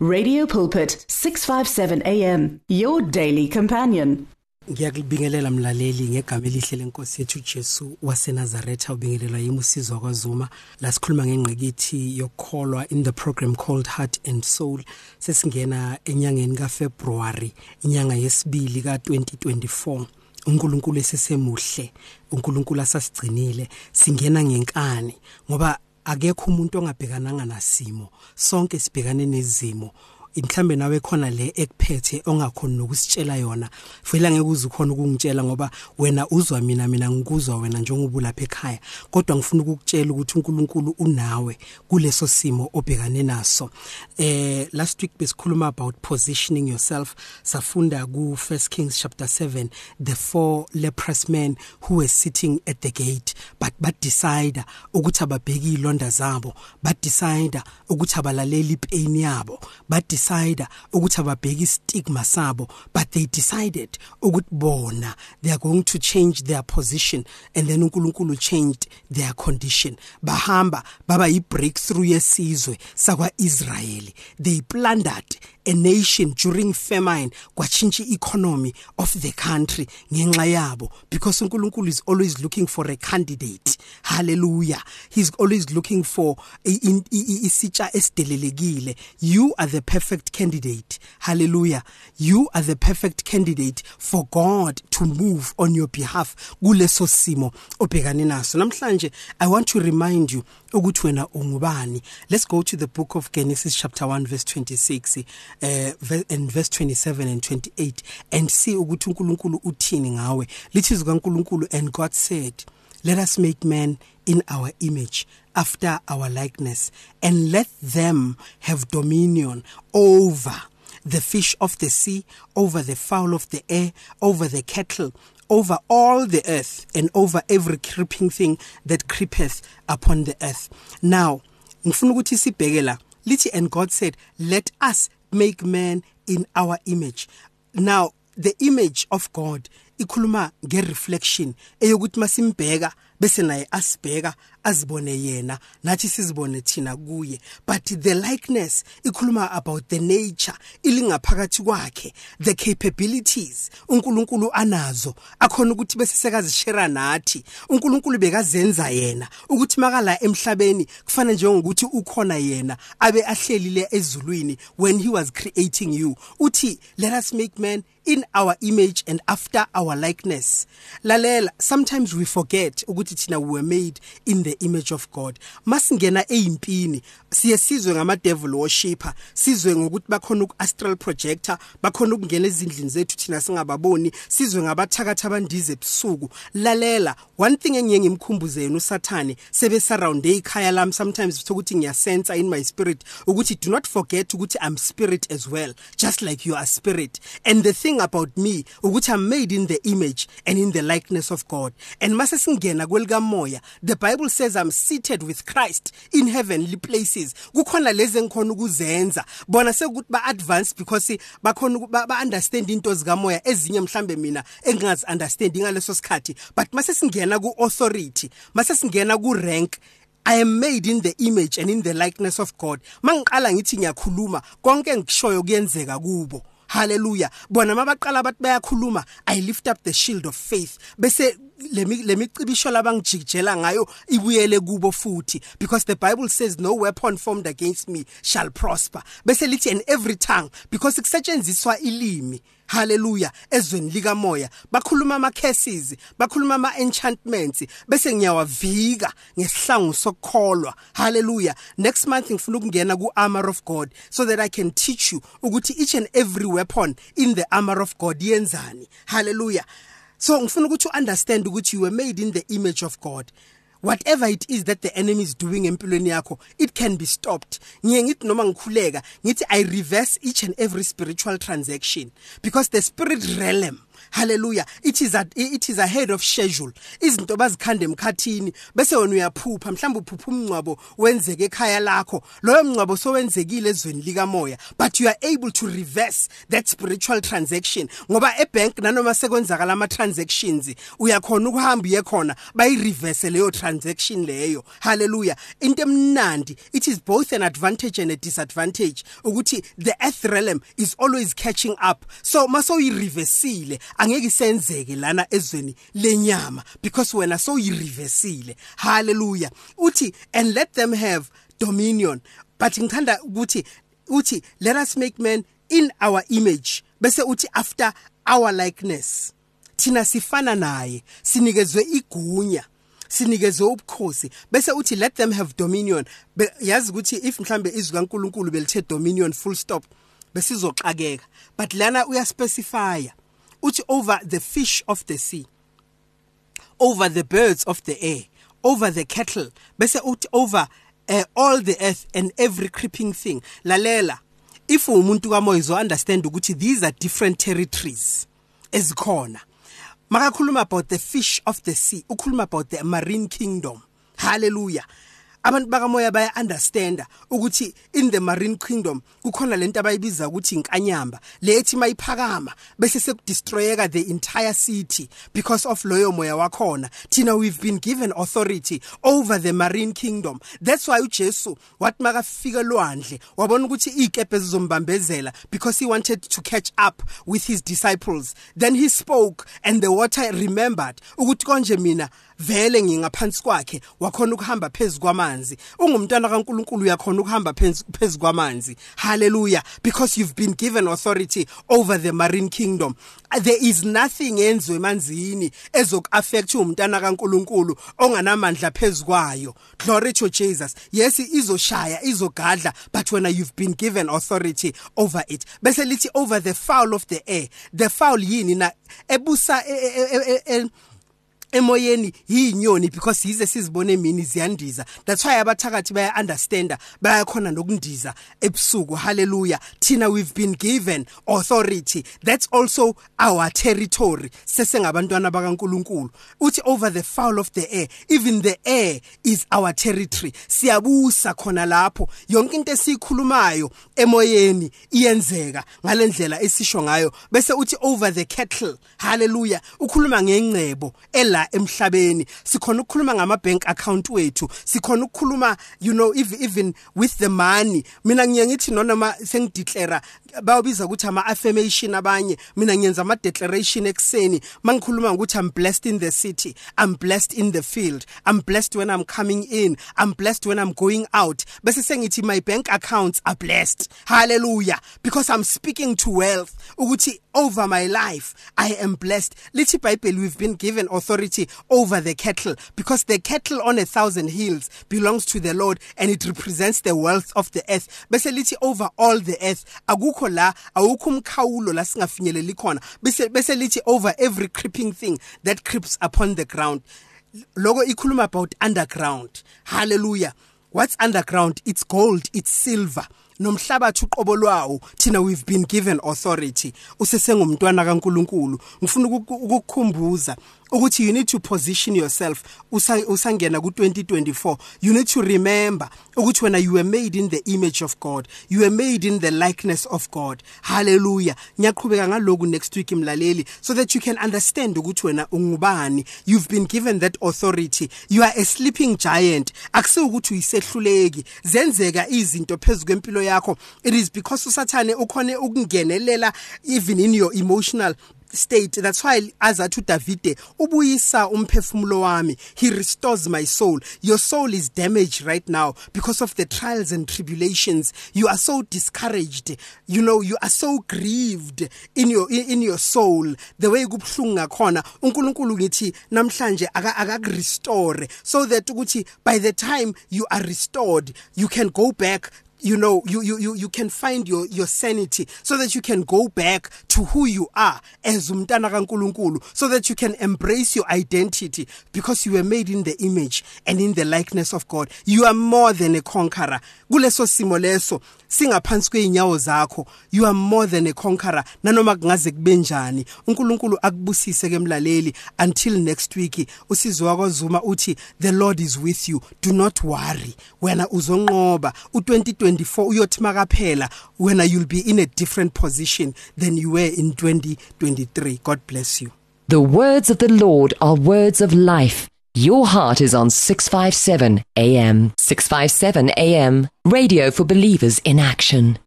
Radio Pulpit 657 AM your daily companion. Ngiyakubingelela mlaleli ngegama elihle lenkosi yethu Jesu waseNazaretha ubingelelwa yimusizwa kwaZuma. La sikhuluma ngengqikithi yokholwa in the program called Heart and Soul sesingena enyangeni kaFebruary inyanga yesibili ka2024 uNkulunkulu esesemuhle uNkulunkulu asasigcinile singena ngenkani ngoba akekho umuntu ongabhekananga nasimo. Sonke sibhekane nezimo. Mhlambe nawe khona le ekuphethe ongakhona nokusitshela yona. Vela ngeke uze khona ukungitshela ngoba wena uzwa mina mina ngikuzwa wena njengoba lapha ekhaya. Kodwa ngifuna ukukutshela ukuthi uNkulunkulu unawe kuleso simo obhekane naso. Eh last week besikhuluma about positioning yourself. Safunda ku 1 Kings chapter 7 the four leprous men who were sitting at the gate but but decide ukuthi ababheki ilonda zabo but decide ukuthi abalaleli ipain yabo but decide ukuthi ababheki istigma sabo but they decided ukuthi bona they are going to change their position and then uNkulunkulu changed their condition. Bahamba baba i breakthrough yesizwe sakwa Israel they plundered a nation during famine kwachintsha economy of the country ngenxa yabo because uNkulunkulu is always looking for a candidate. Hallelujah. He's always looking for isitsha esidelelekile. You are the perfect candidate. Hallelujah. You are the perfect candidate for God to move on your behalf kuleso simo obhekane naso. Namhlanje i want to remind you ukuthi wena ungubani. Let's go to the book of Genesis chapter 1 verse 26 uh, and verse 27 and 28 and see ukuthi uNkulunkulu uthini ngawe. Lithi zikaNkulunkulu and God said let us make man in our image after our likeness and let them have dominion over the fish of the sea over the fowl of the air over the cattle over all the earth and over every creeping thing that creepeth upon the earth. Now ngifuna ukuthi sibheke la. Lithi and God said let us make man in our image. Now the image of God ikhuluma ngereflection eyokuthi masimbheka bese naye asibheka azibone yena nathi sizibone thina kuye. But the likeness ikhuluma about the nature ilingaphakathi kwakhe the capabilities uNkulunkulu anazo. Akhona ukuthi bese sekazishare nathi uNkulunkulu bekazenza yena. Ukuthi makala emhlabeni kufana njengokuthi ukhona yena abe ahlelile ezulwini when he was creating you. Uthi let us make man in our image and after our likeness. Lalela sometimes we forget ukuthi thina we were made in the image of God. Masingena eyimpini siye sizwe ngama devil worshipper sizwe ngokuthi bakhona uku astral projector bakhona ukungena ezindlini zethu thina singababoni sizwe ngabathakatha abandize ebusuku. Lalela one thing engiye ngimkhumbuze yena usathane sebe surround ekhaya lami sometimes ukuthi ngiyasensa in my spirit ukuthi do not forget ukuthi I'm spirit as well just like you are spirit. And the thing about me ukuthi I'm made in the image and in the likeness of God. And mase singena kwelika moya the bible says I'm seated with Christ in heavenly places. Kukhona lezi engikhona ukuzenza. Bona sekuthi ba advance because bakhona ba understand into zika moya ezinye mhlambe mina engingazi understand ngaleso sikhathi. But mase singena ku authority mase singena ku rank I am made in the image and in the likeness of God. Mangiqala ngithi ngiyakhuluma konke engishoyo kuyenzeka kubo. Haleluya bona mabaqala bathi bayakhuluma i lift up the shield of faith. Bese lemicibisho labangijikijela ngayo ibuyele kubo futhi. Because the bible says no weapon formed against me shall prosper. Bese lithi and every tongue because kusetshenziswa ilimi. Haleluya ezweni lika moya bakhuluma ama curses bakhuluma ama enchantments bese ngiyawavika ngesihlangu sokukholwa. Haleluya next month ngifuna ukungena ku armor of god so that i can teach you ukuthi each and every weapon in the armor of god yenzani. Haleluya so ngifuna ukuthi understand ukuthi you were made in the image of god. Whatever it is that the enemy is doing empilweni yakho it can be stopped. Ngiye ngithi noma ngikhuleka ngithi i reverse each and every spiritual transaction. Because the spirit realm haleluya it is a, it is ahead of schedule. Izinto bazikhanda emkhathini bese wena uyaphupha. Mhlawumbe uphupha umncwabo wenzeke ekhaya lakho. Loyo mncwabo sowenzekile ezweni likamoya but you are able to reverse that spiritual transaction. Ngoba ebank nanoma sekwenzakala ama transactions uyakhona ukuhamba uye khona bayi reverse leyo transaction leyo. Haleluya into emnandi it is both an advantage and a disadvantage ukuthi the earth realm is always catching up. So maso uyireversile angeke isenzeke lana ezweni lenyama because wena so uyireversile hallelujah. Uthi and let them have dominion. But ngithanda ukuthi uthi let us make man in our image. Bese uthi after our likeness. Thina sifana naye sinikezwe igunya sinikezwe ubukhosi. Bese uthi let them have dominion. Yazi ukuthi if mhlambe izwi kaNkuluNkulu belithe dominion full stop besizoxakeka. But lana uyaspecifya. Uthi over the fish of the sea over the birds of the air over the cattle bese uthi over uh, all the earth and every creeping thing. Lalela if umuntu kamoya uzo understand ukuthi these are different territories ezikhona. Makakhuluma about the fish of the sea ukhuluma about the marine kingdom. Hallelujah. Abantu bakamoya baya understanda ukuthi in the marine kingdom kukhona lento abayibiza ukuthi inkanyamba lethi mayiphakama bese sekudestroyeka the entire city because of loyo moya wakhona. Thina we've been given authority over the marine kingdom. That's why uJesu wathi makafika lwandle wabona ukuthi ikepe zizombambezela because he wanted to catch up with his disciples. Then he spoke and the water remembered ukuthi konje mina vele ngingaphansi kwakhe wakhona ukuhamba phezulu kwamanzi. Ungumntwana kaNkuluNkulu uyakhona ukuhamba phezulu kwamanzi. Hallelujah. Because you've been given authority over the marine kingdom. There is nothing enzwe emanzini ezokuaffect umntana kaNkuluNkulu onganamandla phezukwayo glory to Jesus. Yes izoshaya izogadla but when you've been given authority over it. Bese lithi over the fowl of the air. The fowl yini na? Ebusa e, e, e, emoyeni yinyoni because yize sizibone emini ziyandiza. That's why abathakathi baya understand bayakhona nokundiza ebusuku. Hallelujah. Thina we've been given authority. That's also our territory. Sesengabantwana bakaNkuluNkulu. Uthi over the fowl of the air even the air is our territory. Siyabusa khona lapho. Yonke into esikhulumayo emoyeni iyenzeka ngalendlela esisho ngayo. Bese uthi over the cattle hallelujah ukhuluma ngengcebo ela la emhlabeni. Sikhona ukukhuluma ngama bank account wethu. Sikhona ukukhuluma you know even with the money. Mina ngiye ngithi noma sengideclare bayobiza ukuthi ama affirmation abanye. Mina ngiyenza ama declaration ekseni mangikhuluma ukuthi I'm blessed in the city I'm blessed in the field I'm blessed when I'm coming in I'm blessed when I'm going out. Bese sengithi my bank accounts are blessed. Hallelujah. Because I'm speaking to wealth. Ukuthi over my life I am blessed. Lithi bible we've been given authority over the cattle because the cattle on a thousand hills belongs to the Lord and it represents the wealth of the earth. Bese lithi over all the earth akukho la awukho umkhawulo la singafinyeleli khona. Bese bese lithi over every creeping thing that creeps upon the ground. Loko ikhuluma about underground. Hallelujah. What's underground? It's gold it's silver. Nomhlabathi uqobo lwawo thina we've been given authority. Usesengumntwana kaNkuluNkulu. Ngifuna ukukukhumbuza ukuthi you need to position yourself usangena ku2024 you need to remember ukuthi wena you were made in the image of God. You were made in the likeness of God. Hallelujah. Ngiyaqhubeka ngaloku next week imlaleli so that you can understand ukuthi wena ungubani. You've been given that authority. You are a sleeping giant. Akusiyo ukuthi uyisehluleki. Zenzeka izinto phezulu kwempilo yakho. It is because usathane ukhone ukungenelela even in your emotional state. That's why azathi uDavide ubuyisa umphefumulo wami. He restores my soul. Your soul is damaged right now because of the trials and tribulations. You are so discouraged. You know you are so grieved in your in, your soul. The way kubhlungu ngakhona uNkulunkulu ngithi namhlanje akakurestore so that ukuthi by the time you are restored you can go back you know you you you, you can find your your sanity so that you can go back to who you are as umntana kaNkuluNkulu so that you can embrace your identity because you were made in the image and in the likeness of God. You are more than a conqueror. Kuleso simo leso singaphansi kweinyawo zakho you are more than a conqueror. Nanoma kungaze kubenjani uNkulunkulu akubusise ke mlaleli until next week. Usizwa kwaZuma uthi the Lord is with you. Do not worry. Wena uzonqoba. U2024 uyothi makaphela wena you'll be in a different position than you were in 2023 god bless you. The words of the lord are words of life. Your heart is on 657 AM 657 AM radio for believers in action